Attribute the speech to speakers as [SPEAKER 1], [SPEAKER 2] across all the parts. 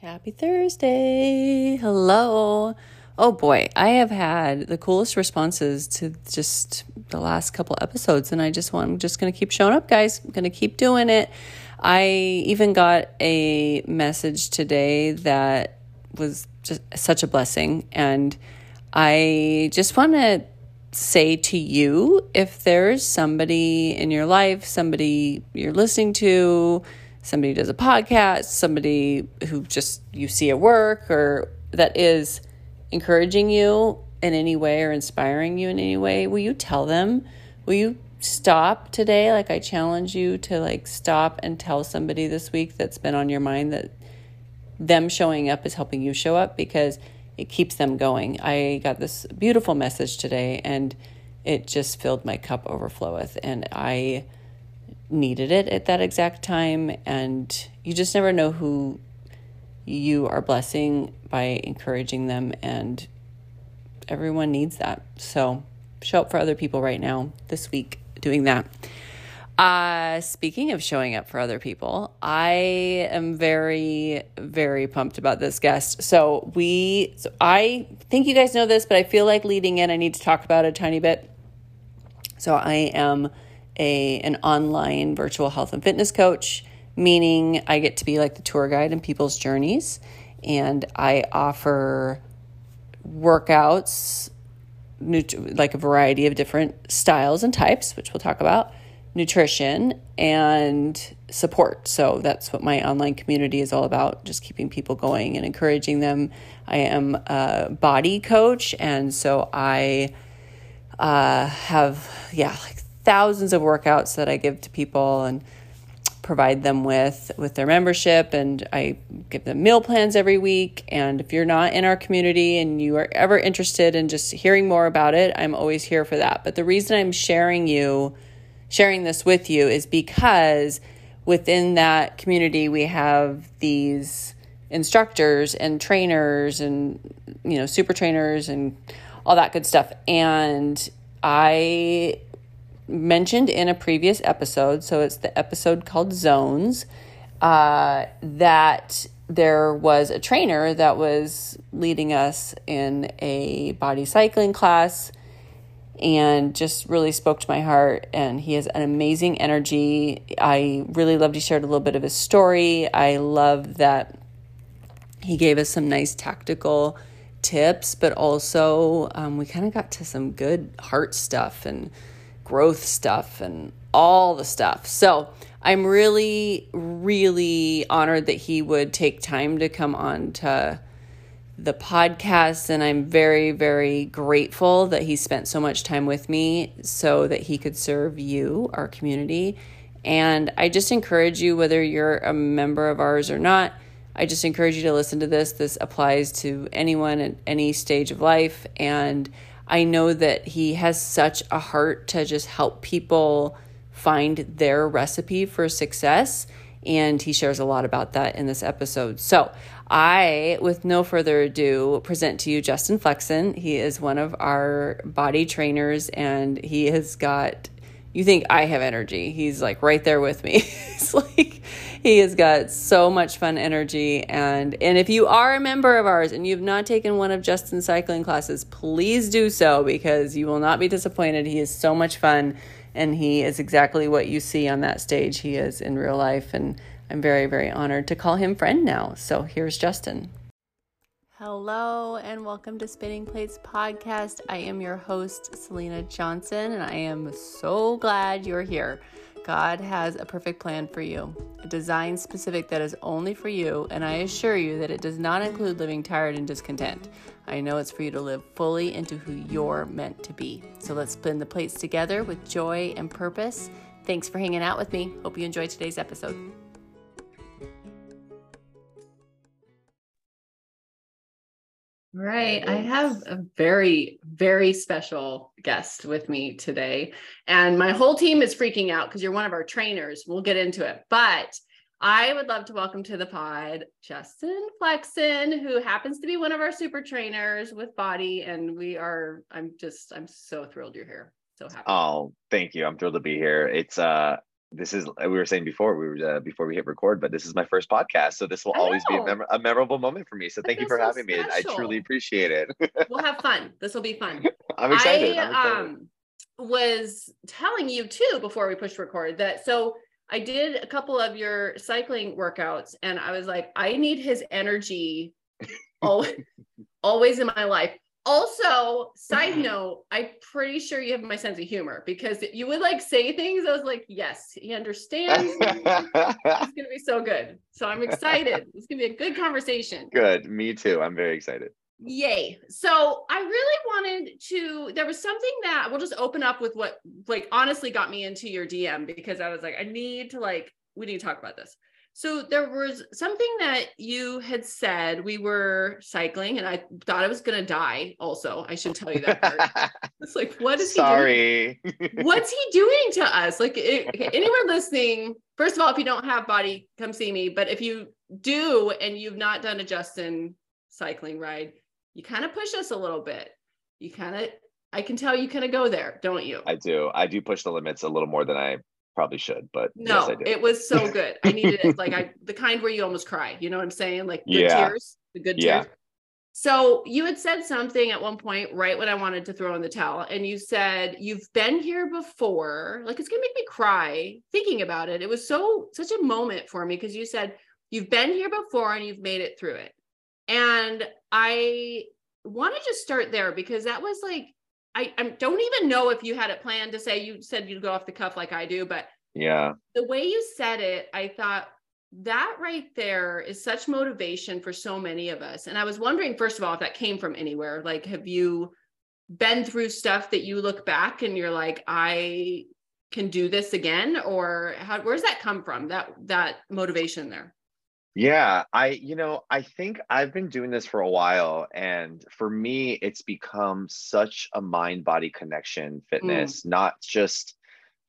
[SPEAKER 1] Happy Thursday. Hello. Oh boy, I have had the coolest responses to just the last couple episodes and I just want I'm just going to keep showing up, guys. I'm going to keep doing it. I even got a message today that was just such a blessing and I just want to say to you if there's somebody in your life, somebody you're listening to, somebody does a podcast, somebody who just you see at work or that is encouraging you in any way or inspiring you in any way, will you tell them? Will you stop today? Like I challenge you to like stop and tell somebody this week that's been on your mind that them showing up is helping you show up because it keeps them going. I got this beautiful message today and it just filled my cup overfloweth and I needed it at that exact time. And you just never know who you are blessing by encouraging them. And everyone needs that. So show up for other people right now, this week, doing that. Uh, speaking of showing up for other people, I am very, very pumped about this guest. So we, so I think you guys know this, but I feel like leading in, I need to talk about it a tiny bit. So I am a an online virtual health and fitness coach, meaning I get to be like the tour guide in people's journeys, and I offer workouts, like a variety of different styles and types, which we'll talk about, nutrition and support. So that's what my online community is all about, just keeping people going and encouraging them. I am a BODi coach, and so I uh, have, yeah, like thousands of workouts that I give to people and provide them with with their membership. And I give them meal plans every week. And if you're not in our community and you are ever interested in just hearing more about it I'm always here for that. But the reason I'm sharing you sharing this with you is because within that community we have these instructors and trainers and you know super trainers and all that good stuff. And I mentioned in a previous episode, so it's the episode called Zones, uh, that there was a trainer that was leading us in a BODi cycling class and just really spoke to my heart. And he has an amazing energy. I really loved he shared a little bit of his story. I love that he gave us some nice tactical tips, but also um, we kind of got to some good heart stuff and growth stuff and all the stuff. So I'm really, really honored that he would take time to come on to the podcast. And I'm very, very grateful that he spent so much time with me so that he could serve you, our community. And I just encourage you, whether you're a member of ours or not, I just encourage you to listen to this. This applies to anyone at any stage of life. And I know that he has such a heart to just help people find their recipe for success. And he shares a lot about that in this episode. So, I, with no further ado, present to you Justin Flexen. He is one of our BODi trainers, and he has got you think I have energy. He's like right there with me. He's like he has got so much fun energy and and if you are a member of ours and you've not taken one of Justin's cycling classes, please do so because you will not be disappointed. He is so much fun and he is exactly what you see on that stage he is in real life and I'm very very honored to call him friend now. So here's Justin. Hello and welcome to Spinning Plates Podcast. I am your host, Selena Johnson, and I am so glad you're here. God has a perfect plan for you, a design specific that is only for you, and I assure you that it does not include living tired and discontent. I know it's for you to live fully into who you're meant to be. So let's spin the plates together with joy and purpose. Thanks for hanging out with me. Hope you enjoyed today's episode. Right. I have a very, very special guest with me today. And my whole team is freaking out because you're one of our trainers. We'll get into it. But I would love to welcome to the pod Justin Flexen, who happens to be one of our super trainers with BODi. And we are, I'm just, I'm so thrilled you're here. So happy.
[SPEAKER 2] Oh, thank you. I'm thrilled to be here. It's uh this is we were saying before we were uh, before we hit record, but this is my first podcast, so this will
[SPEAKER 1] I
[SPEAKER 2] always be a, mem- a memorable moment for me. So
[SPEAKER 1] I
[SPEAKER 2] thank you for
[SPEAKER 1] so
[SPEAKER 2] having me. I truly appreciate it.
[SPEAKER 1] We'll have fun. This will be fun.
[SPEAKER 2] I'm excited.
[SPEAKER 1] I
[SPEAKER 2] I'm excited.
[SPEAKER 1] um was telling you too before we pushed record that so I did a couple of your cycling workouts and I was like, I need his energy always, always in my life. Also, side note, I'm pretty sure you have my sense of humor because you would like say things. I was like, yes, he understands. it's gonna be so good. So I'm excited. It's gonna be a good conversation.
[SPEAKER 2] Good. Me too. I'm very excited.
[SPEAKER 1] Yay. So I really wanted to, there was something that we'll just open up with what like honestly got me into your DM because I was like, I need to like, we need to talk about this. So there was something that you had said we were cycling and I thought I was gonna die also. I should tell you that part. It's like, what is he doing?
[SPEAKER 2] Sorry.
[SPEAKER 1] What's he doing to us? Like it, okay, anyone listening, first of all, if you don't have BODi, come see me. But if you do and you've not done a Justin cycling ride, you kind of push us a little bit. You kind of, I can tell you kind of go there, don't you?
[SPEAKER 2] I do. I do push the limits a little more than I probably should, but
[SPEAKER 1] no,
[SPEAKER 2] yes,
[SPEAKER 1] it was so good. I needed it. Like I, the kind where you almost cry. You know what I'm saying? Like good
[SPEAKER 2] Yeah.
[SPEAKER 1] tears, the good
[SPEAKER 2] Yeah.
[SPEAKER 1] tears. So you had said something at one point, right when I wanted to throw in the towel, and you said you've been here before. Like it's gonna make me cry thinking about it. It was so such a moment for me because you said you've been here before and you've made it through it. And I want to just start there because that was like I, I don't even know if you had it planned to say you said you'd go off the cuff like I do, but
[SPEAKER 2] yeah.
[SPEAKER 1] the way you said it, I thought that right there is such motivation for so many of us. And I was wondering, first of all, if that came from anywhere. Like, have you been through stuff that you look back and you're like, I can do this again? Or how, where's that come from? That that motivation there.
[SPEAKER 2] Yeah, I, you know, I think I've been doing this for a while. And for me, it's become such a mind body connection mm. fitness, not just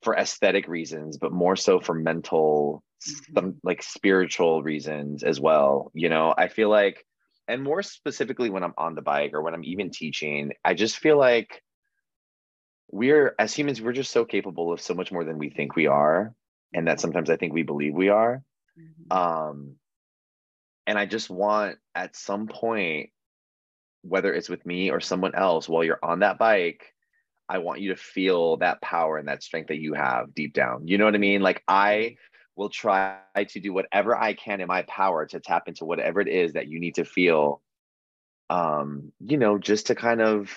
[SPEAKER 2] for aesthetic reasons, but more so for mental, mm-hmm. some like spiritual reasons as well. You know, I feel like, and more specifically when I'm on the bike or when I'm even teaching, I just feel like we're, as humans, we're just so capable of so much more than we think we are. And that sometimes I think we believe we are. Mm-hmm. Um, and I just want at some point, whether it's with me or someone else, while you're on that bike, I want you to feel that power and that strength that you have deep down. You know what I mean? Like I will try to do whatever I can in my power to tap into whatever it is that you need to feel. Um, you know, just to kind of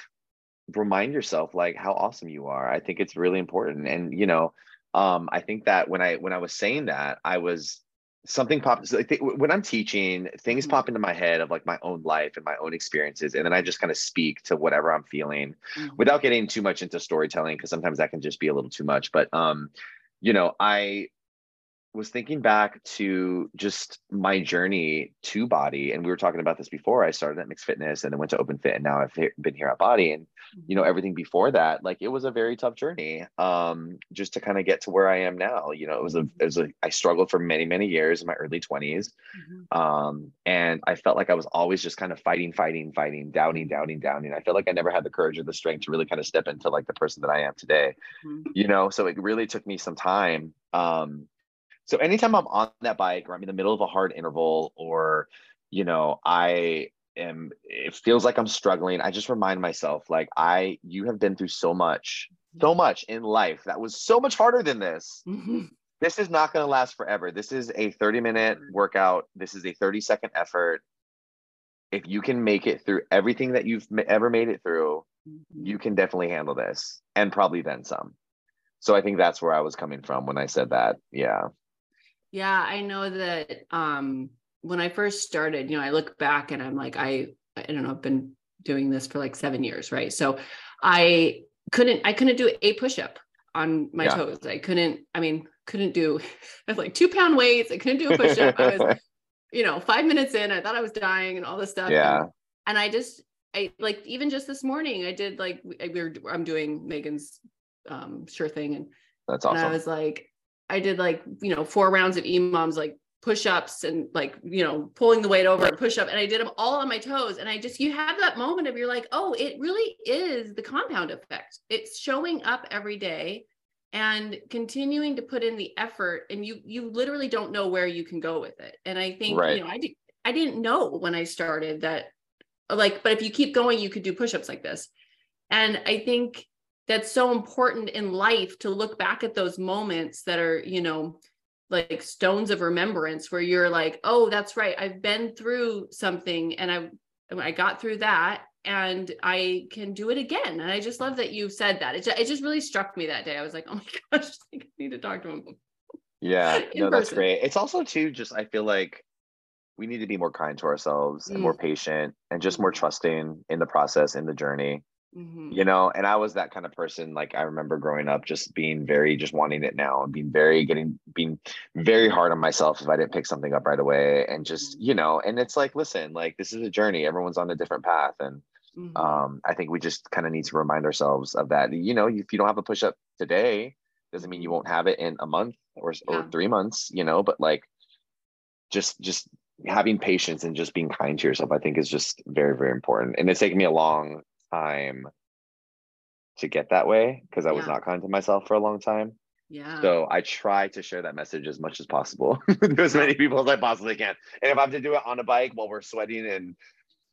[SPEAKER 2] remind yourself like how awesome you are. I think it's really important. And you know, um, I think that when I when I was saying that, I was something pops I think when i'm teaching things
[SPEAKER 1] Mhm.
[SPEAKER 2] pop into my head of like my own life and my own experiences and then i just kind of speak to whatever i'm feeling
[SPEAKER 1] Mhm.
[SPEAKER 2] without getting too much into storytelling because sometimes that can just be a little too much but um you know i was thinking back to just my journey to BODi and we were talking about this before i started at MYX Fitness and then went to Openfit and now i've been here at BODi and you know everything before that like it was a very tough journey um just to kind of get to where i am now you know it was a it was a i struggled for many many years in my early 20s
[SPEAKER 1] Mhm.
[SPEAKER 2] um and i felt like i was always just kind of fighting fighting fighting downing downing downing i felt like i never had the courage or the strength to really kind of step into like the person that i am today
[SPEAKER 1] Mhm.
[SPEAKER 2] you know so it really took me some time um so anytime i'm on that bike or i'm in the middle of a hard interval or you know i am it feels like i'm struggling i just remind myself like i you have been through so much so much in life that was so much harder than this
[SPEAKER 1] Mhm.
[SPEAKER 2] this is not going to last forever. This is a 30 minute workout. This is a 30 second effort. If you can make it through everything that you've ever made it through,
[SPEAKER 1] Mhm.
[SPEAKER 2] you can definitely handle this and probably then some. So I think that's where I was coming from when I said that. Yeah.
[SPEAKER 1] Yeah, I know that um when I first started, you know, I look back and I'm like, I I don't know, I've been doing this for like seven years, right? So I couldn't I couldn't do a push-up on my
[SPEAKER 2] Yeah.
[SPEAKER 1] toes. I couldn't, I mean, couldn't do like two pound weights, I couldn't do a push-up. I was, you know, five minutes in, I thought I was dying and all this stuff.
[SPEAKER 2] Yeah.
[SPEAKER 1] And, and I just I like even just this morning, I did like we we were I'm doing Megan's um sure thing and
[SPEAKER 2] That's awesome.
[SPEAKER 1] and I was like, I did like, you know, four rounds of EMOMs, like push ups and like, you know, pulling the weight over and push up. And I did them all on my toes. And I just, you have that moment of you're like, oh, it really is the compound effect. It's showing up every day and continuing to put in the effort and you you literally don't know where you can go with it and i think right. you know i did i didn't know when i started that like but if you keep going you could do push-ups like this and i think that's so important in life to look back at those moments that are you know like stones of remembrance where you're like oh that's right i've been through something and i i got through that and I can do it again. And I just love that you said that. It just, it just really struck me that day. I was like, oh my gosh, I need to talk to him.
[SPEAKER 2] Yeah, no, person. that's great. It's also too just I feel like we need to be more kind to ourselves and more mm. patient and just more mm-hmm. trusting in the process, in the journey. Mm-hmm. You know, and I was that kind of person. Like I remember growing up, just being very, just wanting it now and being very, getting, being very hard on myself if I didn't pick something up right away. And just, mm-hmm. you know, and it's like, listen, like this is a journey. Everyone's on a different path. And Mm-hmm. Um, I think we just kind of need to remind ourselves of that. You know, if you don't have a push up today, doesn't mean you won't have it in a month or yeah. or three months. You know, but like, just just having patience and just being kind to yourself, I think, is just very very important. And it's taken me a long time to get that way because I yeah. was not kind to myself for a long time.
[SPEAKER 1] Yeah.
[SPEAKER 2] So I try to share that message as much as possible to as many people as I possibly can. And if I have to do it on a bike while we're sweating and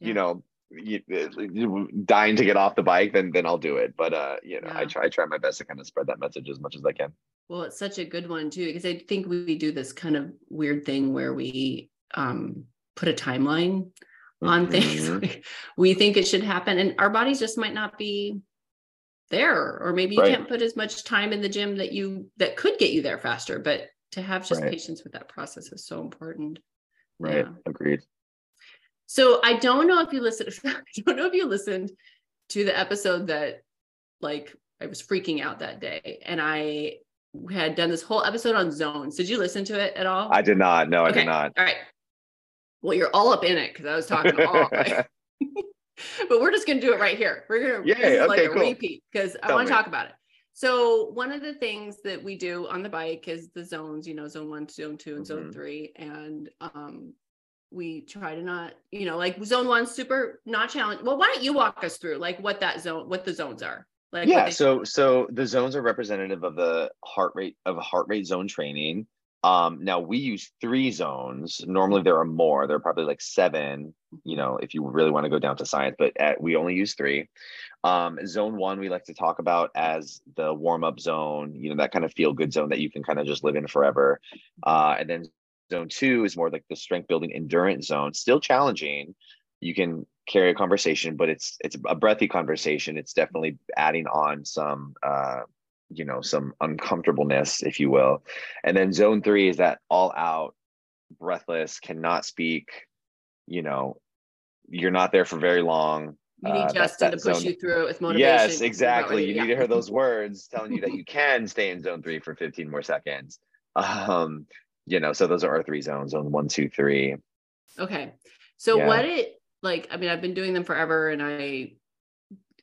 [SPEAKER 2] yeah. you know you, dying to get off the bike, then then I'll do it. But uh, you know, yeah. I try I try my best to kind of spread that message as much as I can.
[SPEAKER 1] Well, it's such a good one too, because I think we do this kind of weird thing where we um put a timeline on mm-hmm. things. we think it should happen, and our bodies just might not be there, or maybe you right. can't put as much time in the gym that you that could get you there faster. But to have just right. patience with that process is so important.
[SPEAKER 2] Right. Yeah. Agreed.
[SPEAKER 1] So I don't know if you listened. I don't know if you listened to the episode that like I was freaking out that day, and I had done this whole episode on zones. Did you listen to it at all?
[SPEAKER 2] I did not. No, okay. I did not.
[SPEAKER 1] All right. Well, you're all up in it because I was talking all. but we're just gonna do it right here. We're gonna
[SPEAKER 2] yeah, okay, like a
[SPEAKER 1] cool. repeat because I want to talk about it. So one of the things that we do on the bike is the zones, you know, zone one, zone two, and mm-hmm. zone three. And um, we try to not, you know, like zone one, super not challenge. Well, why don't you walk us through like what that zone, what the zones are? Like
[SPEAKER 2] yeah, so so the zones are representative of the heart rate of a heart rate zone training. Um, now we use three zones. Normally there are more. There are probably like seven. You know, if you really want to go down to science, but at, we only use three. Um, zone one we like to talk about as the warm up zone. You know, that kind of feel good zone that you can kind of just live in forever. Uh, and then Zone two is more like the strength building endurance zone, still challenging. You can carry a conversation, but it's it's a breathy conversation. It's definitely adding on some uh, you know, some uncomfortableness, if you will. And then zone three is that all out, breathless, cannot speak, you know, you're not there for very long.
[SPEAKER 1] You need uh, Justin to push zone. you through it with motivation.
[SPEAKER 2] Yes, exactly. You yeah. need to hear those words telling you that you can stay in zone three for 15 more seconds. Um, you know, so those are our three zones, zone one, two, three.
[SPEAKER 1] Okay. So yeah. what it like, I mean, I've been doing them forever and I,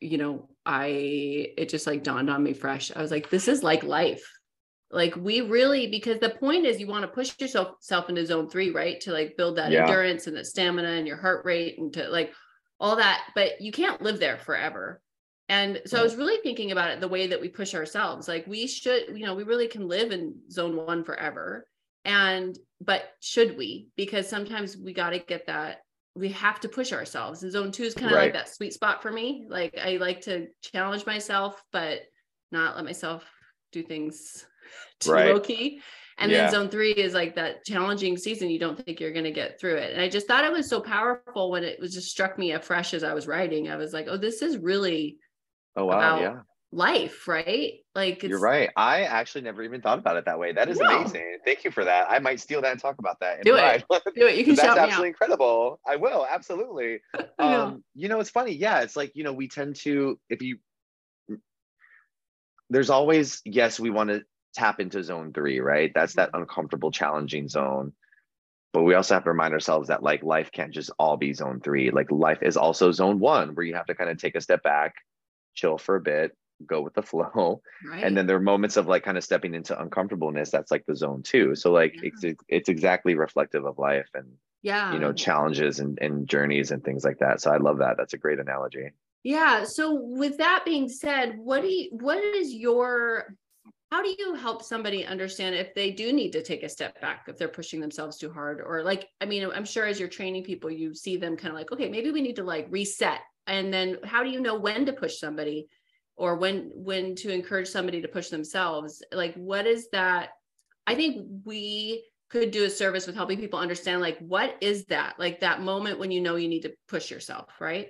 [SPEAKER 1] you know, I it just like dawned on me fresh. I was like, this is like life. Like we really because the point is you want to push yourself self into zone three, right? To like build that yeah. endurance and the stamina and your heart rate and to like all that, but you can't live there forever. And so I was really thinking about it the way that we push ourselves. Like we should, you know, we really can live in zone one forever and but should we because sometimes we got to get that we have to push ourselves and zone two is kind of right. like that sweet spot for me like i like to challenge myself but not let myself do things too right. low key and yeah. then zone three is like that challenging season you don't think you're going to get through it and i just thought it was so powerful when it was just struck me afresh as i was writing i was like oh this is really
[SPEAKER 2] oh wow about yeah
[SPEAKER 1] life, right? Like
[SPEAKER 2] you're right. I actually never even thought about it that way. That is no. amazing. Thank you for that. I might steal that and talk about that.
[SPEAKER 1] Do it. Do it. You can That's
[SPEAKER 2] absolutely incredible. I will absolutely. um, you know, it's funny. Yeah, it's like you know, we tend to if you. There's always yes, we want to tap into zone three, right? That's that mm-hmm. uncomfortable, challenging zone. But we also have to remind ourselves that like life can't just all be zone three. Like life is also zone one, where you have to kind of take a step back, chill for a bit, go with the flow. Right. and then there are moments of like kind of stepping into uncomfortableness that's like the zone too. So like yeah. it's it's exactly reflective of life and
[SPEAKER 1] yeah.
[SPEAKER 2] you know challenges and, and journeys and things like that. So i love that. That's a great analogy.
[SPEAKER 1] Yeah. So with that being said what do you what is your how do you help somebody understand if they do need to take a step back if they're pushing themselves too hard? Or like i mean i'm sure as you're training people you see them kind of like okay maybe we need to like reset. And then how do you know when to push somebody or when when to encourage somebody to push themselves like what is that? I think we could do a service with helping people understand like what is that? Like that moment when you know you need to push yourself right?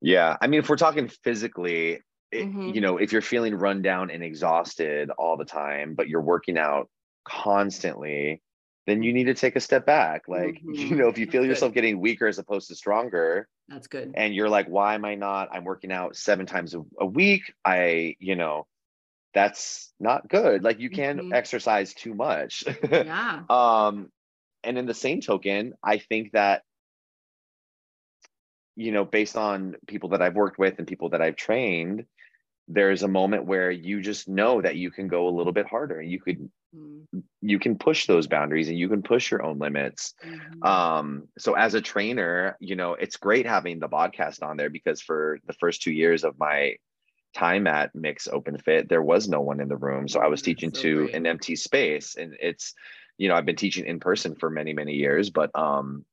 [SPEAKER 2] Yeah i mean if we're talking physically it, mm-hmm. you know if you're feeling run down and exhausted all the time but you're working out constantly then you need to take a step back. Like mm-hmm. you know if you feel that's yourself good. getting weaker as opposed to stronger
[SPEAKER 1] that's good.
[SPEAKER 2] and you're like why am i not? I'm working out seven times a, a week. I you know that's not good. Like you can mm-hmm. exercise too much.
[SPEAKER 1] Yeah.
[SPEAKER 2] Um and in the same token i think that you know based on people that i've worked with and people that i've trained there's a moment where you just know that you can go a little bit harder. And you could mm. you can push those boundaries and you can push your own limits mm-hmm. um so as a trainer you know it's great having the podcast on there because for the first two years of my time at MYX Openfit there was no one in the room so i was teaching so to great. an empty space and it's you know i've been teaching in person for many many years but um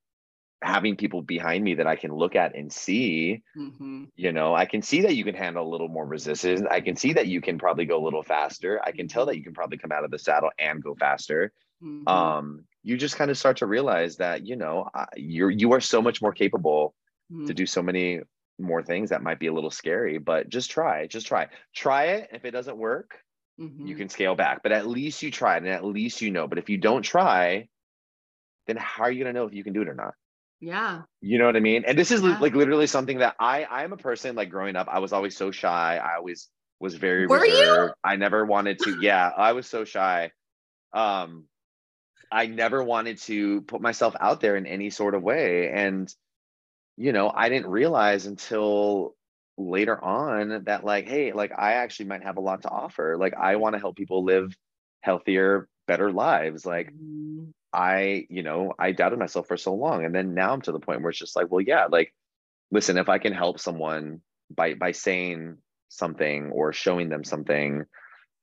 [SPEAKER 2] having people behind me that I can look at and see, mm-hmm. you know, I can see that you can handle a little more resistance. I can see that you can probably go a little faster. I can tell that you can probably come out of the saddle and go faster. Mm-hmm. Um, you just kind of start to realize that, you know, you're, you are so much more capable mm-hmm. to do so many more things that might be a little scary, but just try, just try, try it. If it doesn't work, you mm-hmm. can scale back, but at least you tried and at least you know, but if you don't try, then how are you going to know if you can do it or not?
[SPEAKER 1] Yeah.
[SPEAKER 2] You know what I mean? And this is yeah. like literally something that I I'm a person like growing up, I was always so shy. I always was very Were reserved. You? I never wanted to, yeah, I was so shy. Um I never wanted to put myself out there in any sort of way. And, you know, I didn't realize until later on that like, hey, like I actually might have a lot to offer. Like I want to help people live healthier, better lives. Like mm-hmm. I, you know, I doubted myself for so long. And then now I'm to the point where it's just like, well, yeah, like, listen, if I can help someone by by saying something or showing them something,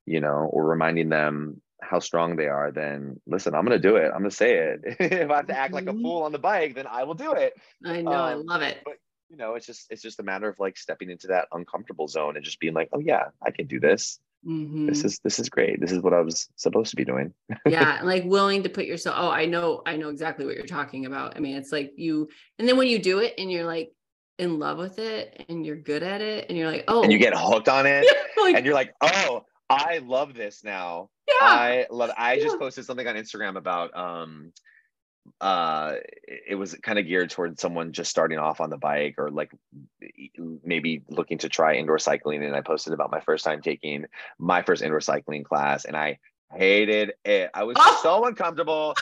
[SPEAKER 2] you know, or reminding them how strong they are, then listen, I'm gonna do it. I'm gonna say it. if I have to act like a mm-hmm. fool on the bike, then I will do it.
[SPEAKER 1] I know, um, I love it.
[SPEAKER 2] But you know, it's just it's just a matter of like stepping into that uncomfortable zone and just being like, oh yeah, I can do this. Mm-hmm. This is this is great. This is what I was supposed to be doing.
[SPEAKER 1] yeah, like willing to put yourself. Oh, I know, I know exactly what you're talking about. I mean, it's like you, and then when you do it, and you're like in love with it, and you're good at it, and you're like, oh,
[SPEAKER 2] and you get hooked on it, like, and you're like, oh, I love this now. Yeah, I love. I yeah. just posted something on Instagram about um uh it was kind of geared towards someone just starting off on the bike or like maybe looking to try indoor cycling and i posted about my first time taking my first indoor cycling class and i hated it i was oh! so uncomfortable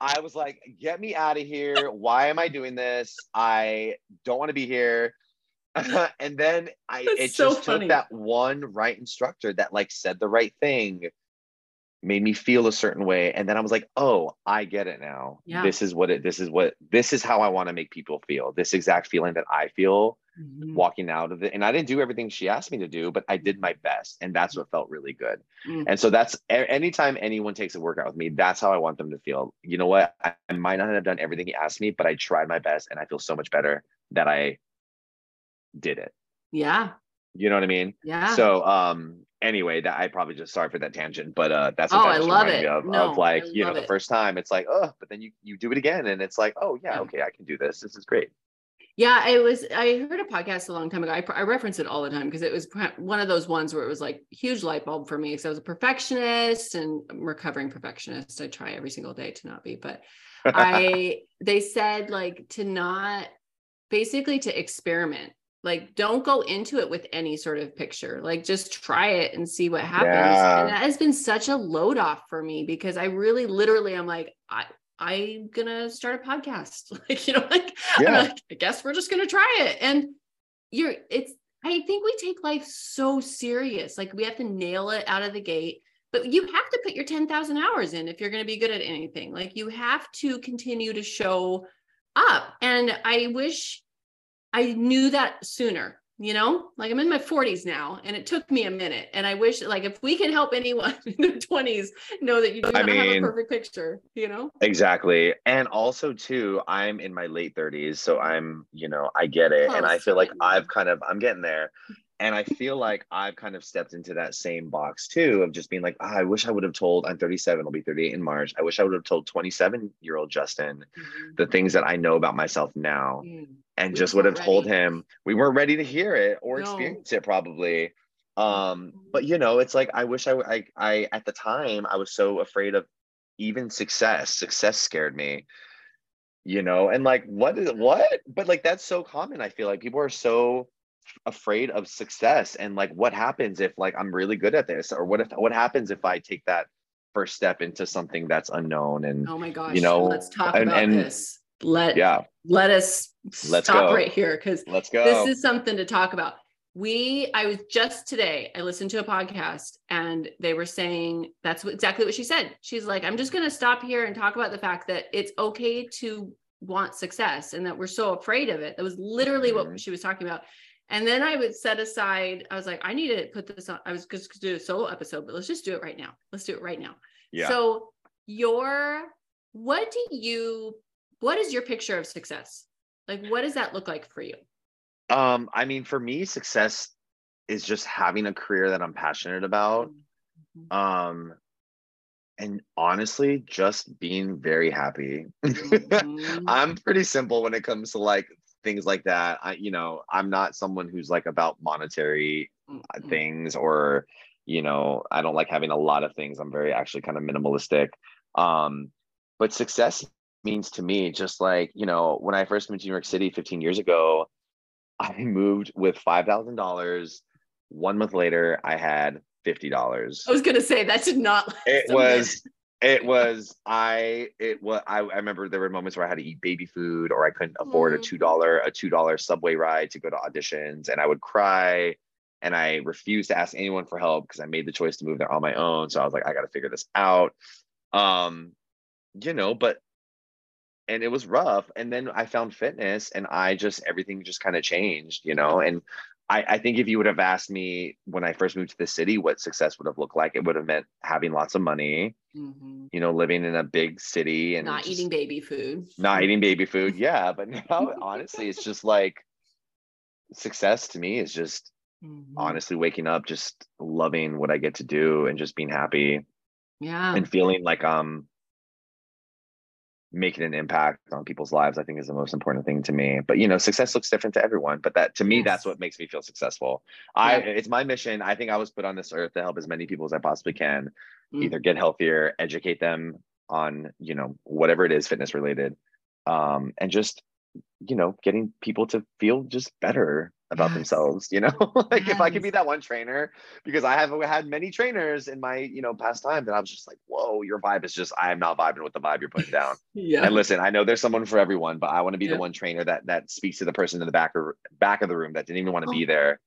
[SPEAKER 2] i was like get me out of here why am i doing this i don't want to be here and then i That's it so just funny. took that one right instructor that like said the right thing made me feel a certain way and then i was like oh i get it now yeah. this is what it this is what this is how i want to make people feel this exact feeling that i feel mm-hmm. walking out of it and i didn't do everything she asked me to do but i did my best and that's what felt really good mm-hmm. and so that's anytime anyone takes a workout with me that's how i want them to feel you know what I, I might not have done everything he asked me but i tried my best and i feel so much better that i did it
[SPEAKER 1] yeah
[SPEAKER 2] you know what I mean?
[SPEAKER 1] Yeah.
[SPEAKER 2] So um anyway, that I probably just sorry for that tangent, but uh that's
[SPEAKER 1] what oh, I love it.
[SPEAKER 2] Of, no, of like, you know, the first time it's like, oh, but then you you do it again and it's like, oh yeah, yeah, okay, I can do this. This is great.
[SPEAKER 1] Yeah, it was. I heard a podcast a long time ago. I, I reference it all the time because it was one of those ones where it was like huge light bulb for me. Because I was a perfectionist and I'm recovering perfectionist. I try every single day to not be, but I they said like to not basically to experiment like don't go into it with any sort of picture like just try it and see what happens. Yeah. and that has been such a load off for me because i really literally i'm like i i'm gonna start a podcast. Like you know like, yeah. like i guess we're just gonna try it. And you're it's i think we take life so serious like we have to nail it out of the gate but you have to put your 10,000 hours in if you're going to be good at anything. Like you have to continue to show up. And i wish I knew that sooner you know like i'm in my 40s now and it took me a minute and i wish like if we can help anyone in their 20s know that you do not I mean, have a perfect picture you know
[SPEAKER 2] exactly and also too i'm in my late 30s so i'm you know i get it Close and i feel like i've kind of i'm getting there and I feel like I've kind of stepped into that same box too of just being like, oh, I wish I would have told, I'm 37, I'll be 38 in March. I wish I would have told 27 year old Justin mm-hmm. the things that I know about myself now mm-hmm. And we just would have ready. told him we weren't ready to hear it or no. experience it probably. Um, mm-hmm. but you know, it's like, I wish I, I, I, at the time, I was so afraid of even success. Success scared me you know and like what is what but like that's so common i feel like people are so afraid of success and like what happens if like I'm really good at this or what if what happens if I take that first step into something that's unknown and
[SPEAKER 1] oh my gosh you know let's talk and, about and, this let yeah let us let's stop go. right here because
[SPEAKER 2] let's go
[SPEAKER 1] this is something to talk about we i was just today i listened to a podcast and they were saying that's what, exactly what she said she's like i'm just going to stop here and talk about the fact that it's okay to want success and that we're so afraid of it that was literally mm-hmm. what she was talking about and then I would set aside, I was like, I need to put this on. I was just going to do a solo episode, but let's just do it right now. Let's do it right now. Yeah. So, your, what do you, what is your picture of success? Like, what does that look like for you?
[SPEAKER 2] Um, I mean, for me, success is just having a career that I'm passionate about. Mm-hmm. Um, and honestly, just being very happy. Mm-hmm. I'm pretty simple when it comes to like things like that. I, you know, I'm not someone who's like about monetary mm-hmm. things or, you know, I don't like having a lot of things. I'm very actually kind of minimalistic. Um, but success means to me just like, you know, when I first moved to New York City 15 years ago, I moved with $5,000. One month later, I had $50.
[SPEAKER 1] I was going to say that did not.
[SPEAKER 2] It was it was I it was I, I remember there were moments where I had to eat baby food or I couldn't afford mm. a two dollar a two dollar subway ride to go to auditions and I would cry and I refused to ask anyone for help because I made the choice to move there on my own. So I was like, I got to figure this out. Um, you know, but and it was rough. And then I found fitness and I just everything just kind of changed, you know. And I, I think if you would have asked me when I first moved to the city what success would have looked like, it would have meant having lots of money, mm-hmm. you know, living in a big city and
[SPEAKER 1] not eating baby food.
[SPEAKER 2] Not eating baby food. Yeah. But now, honestly, it's just like success to me is just mm-hmm. honestly waking up, just loving what I get to do and just being happy.
[SPEAKER 1] Yeah.
[SPEAKER 2] And feeling like um making an impact on people's lives i think is the most important thing to me but you know success looks different to everyone but that to me yes. that's what makes me feel successful yeah. i it's my mission i think i was put on this earth to help as many people as i possibly can mm. either get healthier educate them on you know whatever it is fitness related um and just you know getting people to feel just better about yes. themselves you know like yes. if i could be that one trainer because i have had many trainers in my you know past time that i was just like whoa your vibe is just i am not vibing with the vibe you're putting down yeah and listen i know there's someone for everyone but i want to be yeah. the one trainer that that speaks to the person in the back or back of the room that didn't even want to oh. be there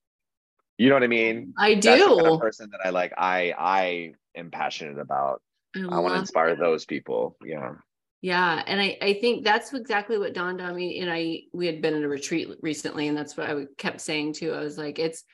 [SPEAKER 2] you know what i mean
[SPEAKER 1] i do That's the kind of
[SPEAKER 2] person that i like i i am passionate about i, I want to inspire that. those people yeah
[SPEAKER 1] yeah. And I, I think that's exactly what dawned on me. And I, we had been in a retreat recently, and that's what I kept saying too. I was like, it's,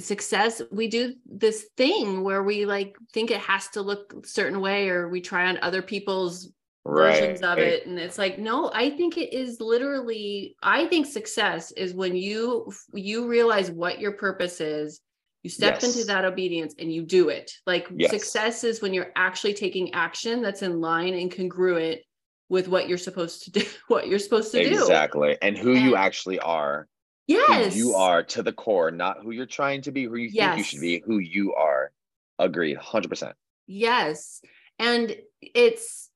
[SPEAKER 1] success we do this thing where we like think it has to look a certain way or we try on other people's right. versions of it and it's like no i think it is literally i think success is when you you realize what your purpose is you step yes. into that obedience and you do it like yes. success is when you're actually taking action that's in line and congruent with what you're supposed to do what you're supposed to
[SPEAKER 2] exactly.
[SPEAKER 1] do
[SPEAKER 2] exactly and who and, you actually are
[SPEAKER 1] yes
[SPEAKER 2] who you are to the core not who you're trying to be who you yes. think you should be who you are agreed 100%
[SPEAKER 1] yes and it's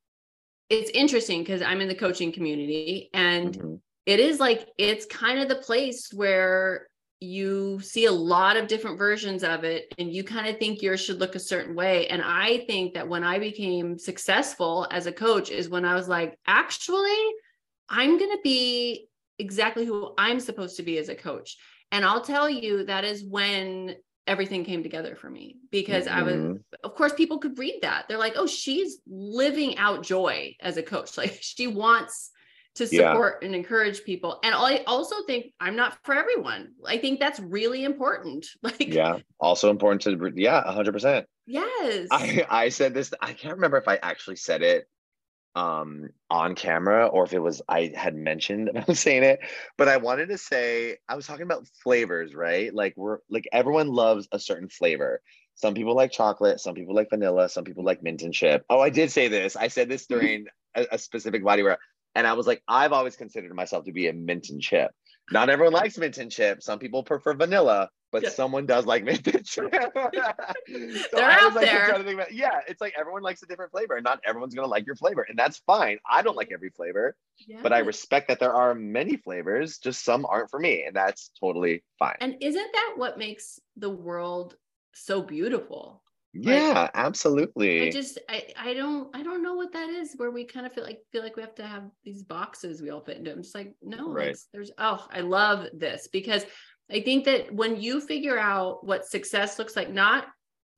[SPEAKER 1] it's interesting because i'm in the coaching community and mm-hmm. it is like it's kind of the place where you see a lot of different versions of it and you kind of think yours should look a certain way and i think that when i became successful as a coach is when i was like actually i'm going to be exactly who i'm supposed to be as a coach and i'll tell you that is when everything came together for me because mm-hmm. i was mm-hmm. of course people could read that they're like oh she's living out joy as a coach like she wants to support yeah. and encourage people. And I also think I'm not for everyone. I think that's really important. Like
[SPEAKER 2] Yeah, also important to yeah, 100%.
[SPEAKER 1] Yes.
[SPEAKER 2] I I said this I can't remember if I actually said it um on camera or if it was I had mentioned I was saying it, but I wanted to say I was talking about flavors, right? Like we're like everyone loves a certain flavor. Some people like chocolate, some people like vanilla, some people like mint and chip. Oh, I did say this. I said this during a, a specific body where and I was like, I've always considered myself to be a mint and chip. Not everyone likes mint and chip. Some people prefer vanilla, but yeah. someone does like mint and chip. so
[SPEAKER 1] They're out like, there.
[SPEAKER 2] About, yeah, it's like everyone likes a different flavor, and not everyone's gonna like your flavor, and that's fine. I don't like every flavor, yeah. but I respect that there are many flavors. Just some aren't for me, and that's totally fine.
[SPEAKER 1] And isn't that what makes the world so beautiful?
[SPEAKER 2] Yeah like, absolutely
[SPEAKER 1] i just I, I don't i don't know what that is where we kind of feel like feel like we have to have these boxes we all fit into i'm just like no right. there's oh i love this because i think that when you figure out what success looks like not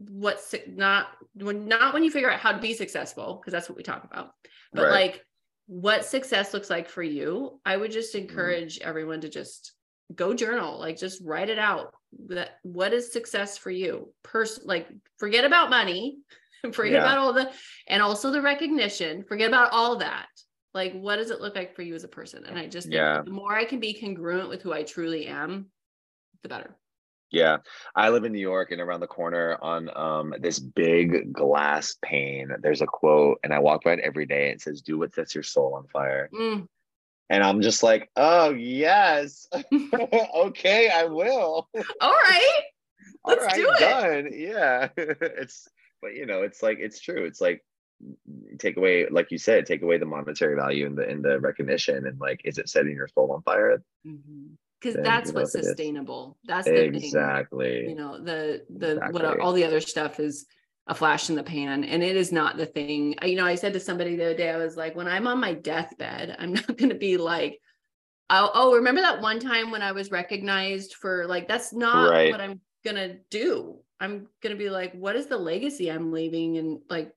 [SPEAKER 1] what's not when not when you figure out how to be successful because that's what we talk about but right. like what success looks like for you i would just mm-hmm. encourage mm. everyone to just go journal like just write it out that what is success for you? Person like forget about money forget yeah. about all the and also the recognition forget about all that. Like what does it look like for you as a person? And i just yeah. the more i can be congruent with who i truly am the better.
[SPEAKER 2] Yeah. I live in new york and around the corner on um, this big glass pane there's a quote and i walk by it every day it says do what sets your soul on fire. Mm. And I'm just like, oh yes, okay, I will.
[SPEAKER 1] All right, let's All right, do it.
[SPEAKER 2] Done. Yeah, it's but you know, it's like it's true. It's like take away, like you said, take away the monetary value and the in the recognition, and like, is it setting your soul on fire?
[SPEAKER 1] Because mm-hmm. that's you know, what's sustainable. That's
[SPEAKER 2] the exactly.
[SPEAKER 1] Thing. You know, the the exactly. what all the other stuff is a flash in the pan and it is not the thing you know i said to somebody the other day i was like when i'm on my deathbed i'm not going to be like oh, oh remember that one time when i was recognized for like that's not right. what i'm going to do i'm going to be like what is the legacy i'm leaving and like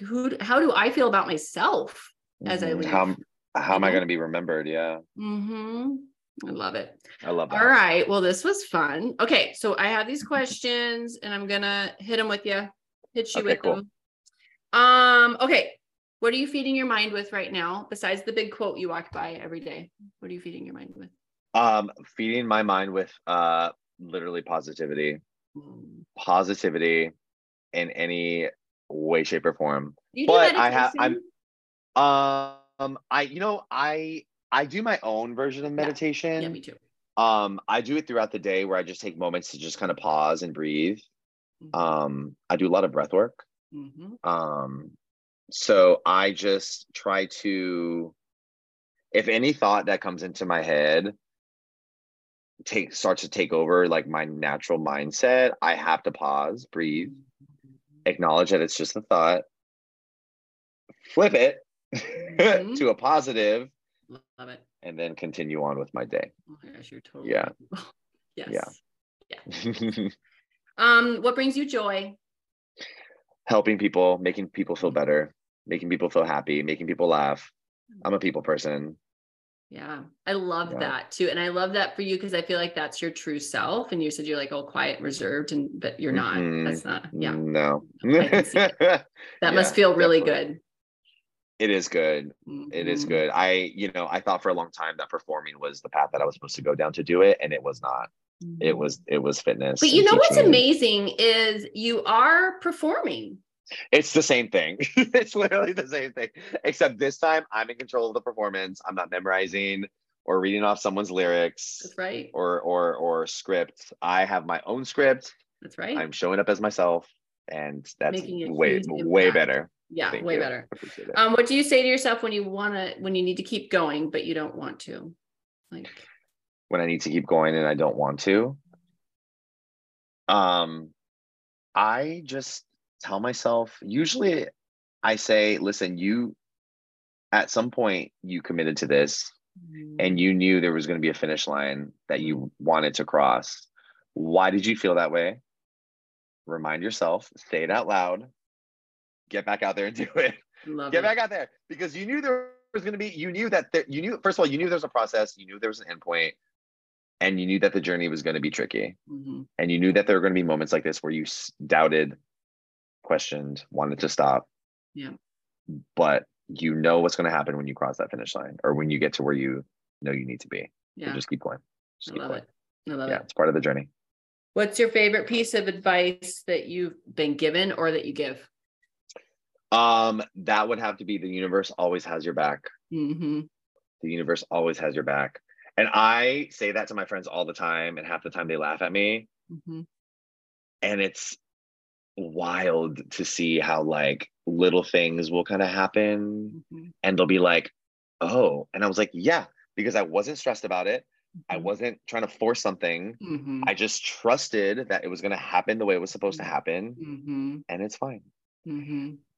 [SPEAKER 1] who how do i feel about myself as i mm-hmm. leave
[SPEAKER 2] how, how am i going to be remembered yeah
[SPEAKER 1] mm-hmm. I love it.
[SPEAKER 2] I love that.
[SPEAKER 1] All right. Well, this was fun. Okay. So I have these questions and I'm going to hit them with you hit you okay, with cool. them. Um, okay. What are you feeding your mind with right now, besides the big quote you walk by every day? What are you feeding your mind with?
[SPEAKER 2] Um, feeding my mind with uh literally positivity. Mm. Positivity in any way, shape, or form. but I have I'm um I you know I I do my own version of meditation.
[SPEAKER 1] Yeah, yeah me too.
[SPEAKER 2] Um, I do it throughout the day where I just take moments to just kind of pause and breathe. Mm-hmm. Um, I do a lot of breath work. Mm-hmm. Um, so I just try to, if any thought that comes into my head take starts to take over like my natural mindset, I have to pause, breathe, mm-hmm. acknowledge that it's just a thought, flip it mm-hmm. to a positive,
[SPEAKER 1] love it,
[SPEAKER 2] and then continue on with my day.
[SPEAKER 1] Oh my gosh, you're totally
[SPEAKER 2] yeah,
[SPEAKER 1] yes, yeah, yeah. Um, what brings you joy?
[SPEAKER 2] Helping people, making people feel better, making people feel happy, making people laugh. I'm a people person.
[SPEAKER 1] Yeah, I love yeah. that too. And I love that for you because I feel like that's your true self. And you said you're like all quiet, reserved, and but you're not. Mm-hmm. That's not, yeah.
[SPEAKER 2] No.
[SPEAKER 1] that yeah, must feel really definitely. good.
[SPEAKER 2] It is good. Mm-hmm. It is mm-hmm. good. I, you know, I thought for a long time that performing was the path that I was supposed to go down to do it, and it was not it was it was fitness
[SPEAKER 1] but you know what's amazing is you are performing.
[SPEAKER 2] It's the same thing. It's literally the same thing except this time i'm in control of the performance. I'm not memorizing or reading off someone's lyrics
[SPEAKER 1] that's right.
[SPEAKER 2] or or or script. I have my own script.
[SPEAKER 1] That's right.
[SPEAKER 2] I'm showing up as myself and that's way way better.
[SPEAKER 1] Yeah Thank way you. better. Um what do you say to yourself when you want to when you need to keep going but you don't want to? Like
[SPEAKER 2] when I need to keep going and I don't want to. Um, I just tell myself, usually I say, listen, you at some point you committed to this mm-hmm. and you knew there was going to be a finish line that you wanted to cross. Why did you feel that way? Remind yourself, say it out loud, get back out there and do it. Love get it. back out there because you knew there was going to be. You knew that there, you knew first of all you knew there was a process. You knew there was an endpoint, and you knew that the journey was going to be tricky.
[SPEAKER 1] Mm-hmm.
[SPEAKER 2] And you knew that there were going to be moments like this where you doubted, questioned, wanted to stop.
[SPEAKER 1] Yeah.
[SPEAKER 2] But you know what's going to happen when you cross that finish line or when you get to where you know you need to be.
[SPEAKER 1] Yeah.
[SPEAKER 2] So just keep going. Just
[SPEAKER 1] I
[SPEAKER 2] keep
[SPEAKER 1] love
[SPEAKER 2] going.
[SPEAKER 1] it. I love
[SPEAKER 2] Yeah,
[SPEAKER 1] it.
[SPEAKER 2] it's part of the journey.
[SPEAKER 1] What's your favorite piece of advice that you've been given or that you give?
[SPEAKER 2] Um, that would have to be the universe always has your back.
[SPEAKER 1] Mm-hmm.
[SPEAKER 2] The universe always has your back. And I say that to my friends all the time, and half the time they laugh at me.
[SPEAKER 1] Mm-hmm.
[SPEAKER 2] And it's wild to see how like little things will kind of happen
[SPEAKER 1] Mm-hmm.
[SPEAKER 2] and they'll be like, oh. And I was like, yeah, because I wasn't stressed about it. I wasn't trying to force something.
[SPEAKER 1] Mm-hmm.
[SPEAKER 2] I just trusted that it was going to happen the way it was supposed to happen,
[SPEAKER 1] Mm-hmm.
[SPEAKER 2] and it's fine.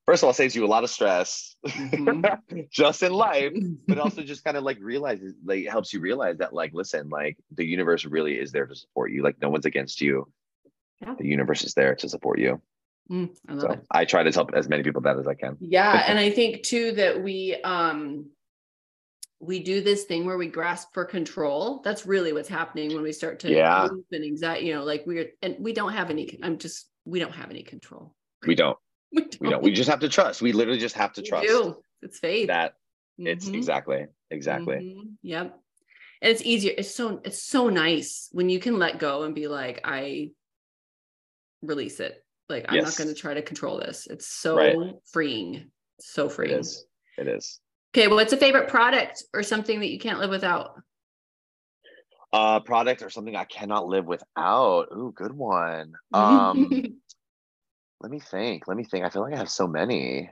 [SPEAKER 1] Mm-hmm.
[SPEAKER 2] First of all, saves you a lot of stress
[SPEAKER 1] Mhm.
[SPEAKER 2] just in life, but also just kind of like realizes, like, helps you realize that, like, listen, like, the universe really is there to support you. Like, no one's against you.
[SPEAKER 1] Yeah.
[SPEAKER 2] The universe is there to support you.
[SPEAKER 1] Mm, I
[SPEAKER 2] So
[SPEAKER 1] it.
[SPEAKER 2] I try to help as many people that as I can.
[SPEAKER 1] Yeah, and I think too that we um we do this thing where we grasp for control. That's really what's happening when we start to
[SPEAKER 2] Yeah.
[SPEAKER 1] and anxiety, you know, like we're and we don't have any I'm just we don't have any control.
[SPEAKER 2] We don't.
[SPEAKER 1] We
[SPEAKER 2] We don't. We just have to trust. We literally just have to
[SPEAKER 1] We
[SPEAKER 2] trust
[SPEAKER 1] do. It's faith.
[SPEAKER 2] that it's
[SPEAKER 1] Mhm.
[SPEAKER 2] exactly, exactly.
[SPEAKER 1] Mhm. Yep. And it's easier. It's so it's so nice when you can let go and be like, I release it. Like I'm not going to try to control this. It's so
[SPEAKER 2] Right.
[SPEAKER 1] freeing. So
[SPEAKER 2] It
[SPEAKER 1] freeing.
[SPEAKER 2] is. It is.
[SPEAKER 1] Okay, what's a favorite product or something that you can't live without?
[SPEAKER 2] Uh, product or something I cannot live without. Ooh, good one. Um, let me think. Let me think. I feel like I have so many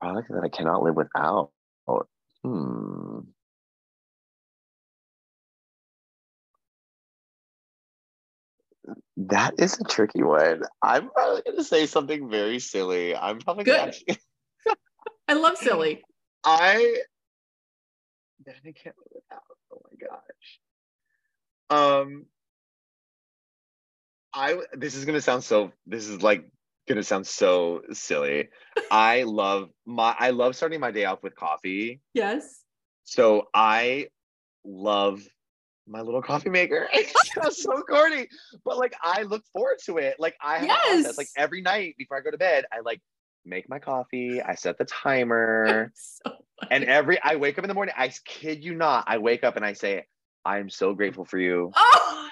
[SPEAKER 2] products that I cannot live without. Hmm. That is a tricky one. I'm probably going to say something very silly. I'm probably
[SPEAKER 1] Good.
[SPEAKER 2] gonna actually,
[SPEAKER 1] I love silly.
[SPEAKER 2] I that I can't live without. Oh my gosh. Um, I this is gonna sound so. This is like gonna sound so silly. I love my. I love starting my day off with coffee.
[SPEAKER 1] Yes.
[SPEAKER 2] So I love my little coffee maker. It sounds so corny, but like I look forward to it. Like I have a process. Like every night before I go to bed, I like make my coffee. I set the timer.
[SPEAKER 1] So
[SPEAKER 2] And every I wake up in the morning, I kid you not, I wake up and I say, I'm so grateful for you.
[SPEAKER 1] oh,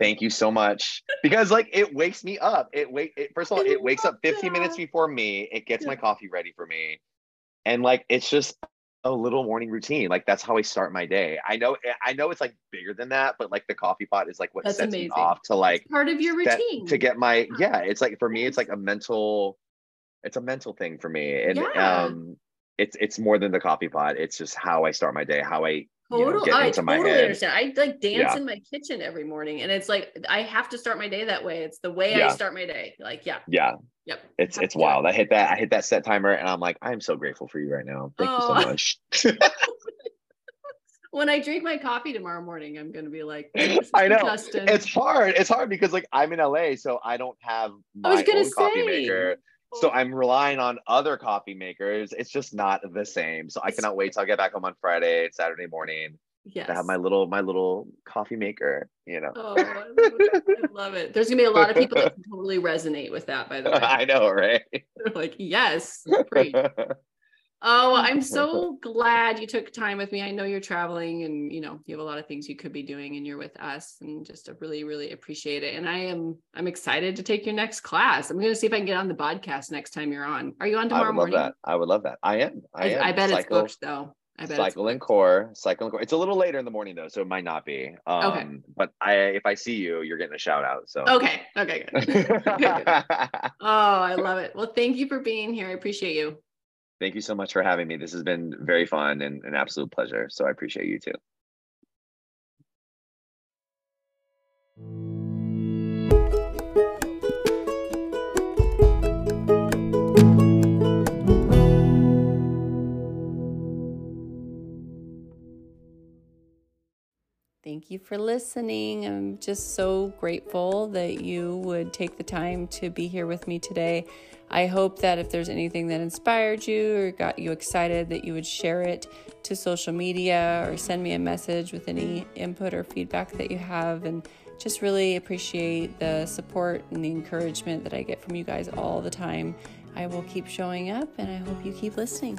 [SPEAKER 2] Thank you so much. Because like it wakes me up. It wake it, first of all, it wakes up
[SPEAKER 1] love
[SPEAKER 2] 15 minutes before me. It gets my coffee ready for me. And like it's just a little morning routine. Like that's how I start my day. I know I know it's like bigger than that, but like the coffee pot is like what
[SPEAKER 1] That's
[SPEAKER 2] sets
[SPEAKER 1] amazing.
[SPEAKER 2] me off to like
[SPEAKER 1] part of your routine.
[SPEAKER 2] to get my
[SPEAKER 1] Yeah.
[SPEAKER 2] yeah it's like for me it's like a mental it's a mental thing for me and
[SPEAKER 1] Yeah.
[SPEAKER 2] um it's it's more than the coffee pot it's just how i start my day how i you know,
[SPEAKER 1] I
[SPEAKER 2] my
[SPEAKER 1] totally
[SPEAKER 2] head
[SPEAKER 1] understand. I like dance
[SPEAKER 2] Yeah.
[SPEAKER 1] in my kitchen every morning, and it's like I have to start my day that way. It's the way I start my day. Like, yeah,
[SPEAKER 2] yeah
[SPEAKER 1] yep.
[SPEAKER 2] it's it's wild i hit that i hit that set timer and i'm like i'm so grateful for you right now thank
[SPEAKER 1] Oh.
[SPEAKER 2] you so oh. much
[SPEAKER 1] When I drink my coffee tomorrow morning, I'm gonna be like,
[SPEAKER 2] I know.
[SPEAKER 1] Justin."
[SPEAKER 2] it's hard it's hard because like i'm in la so i don't have
[SPEAKER 1] I was gonna
[SPEAKER 2] own coffee
[SPEAKER 1] say.
[SPEAKER 2] maker so i'm relying on other coffee makers it's just not the same so i cannot wait till i get back home on friday saturday morning
[SPEAKER 1] yes.
[SPEAKER 2] to have my little my little coffee maker you know
[SPEAKER 1] Oh, I love, it. I love it. There's gonna be a lot of people that can totally resonate with that. By the way,
[SPEAKER 2] I know, right?
[SPEAKER 1] they're like, "Yes, preach." Oh, I'm so glad you took time with me. I know you're traveling and you know, you have a lot of things you could be doing and you're with us and just to really, really appreciate it. And I am I'm excited to take your next class. I'm gonna see if I can get on the podcast next time you're on. Are you on tomorrow I
[SPEAKER 2] would love
[SPEAKER 1] morning?
[SPEAKER 2] that. I would love that. I am. I,
[SPEAKER 1] I,
[SPEAKER 2] am.
[SPEAKER 1] I bet it's
[SPEAKER 2] cycle,
[SPEAKER 1] booked though. I bet
[SPEAKER 2] cycle
[SPEAKER 1] it's
[SPEAKER 2] and core, cycle and core. It's a little later in the morning though, so it might not be. Um, but I if I see you, you're getting a shout out. So
[SPEAKER 1] Okay. Okay, good. good, good. Oh, I love it. Well, thank you for being here. I appreciate you.
[SPEAKER 2] Thank you so much for having me. This has been very fun and an absolute pleasure. So I appreciate you too.
[SPEAKER 1] Thank you for listening. I'm just so grateful that you would take the time to be here with me today. I hope that if there's anything that inspired you or got you excited, that you would share it to social media or send me a message with any input or feedback that you have. And just really appreciate the support and the encouragement that I get from you guys all the time. I will keep showing up and I hope you keep listening.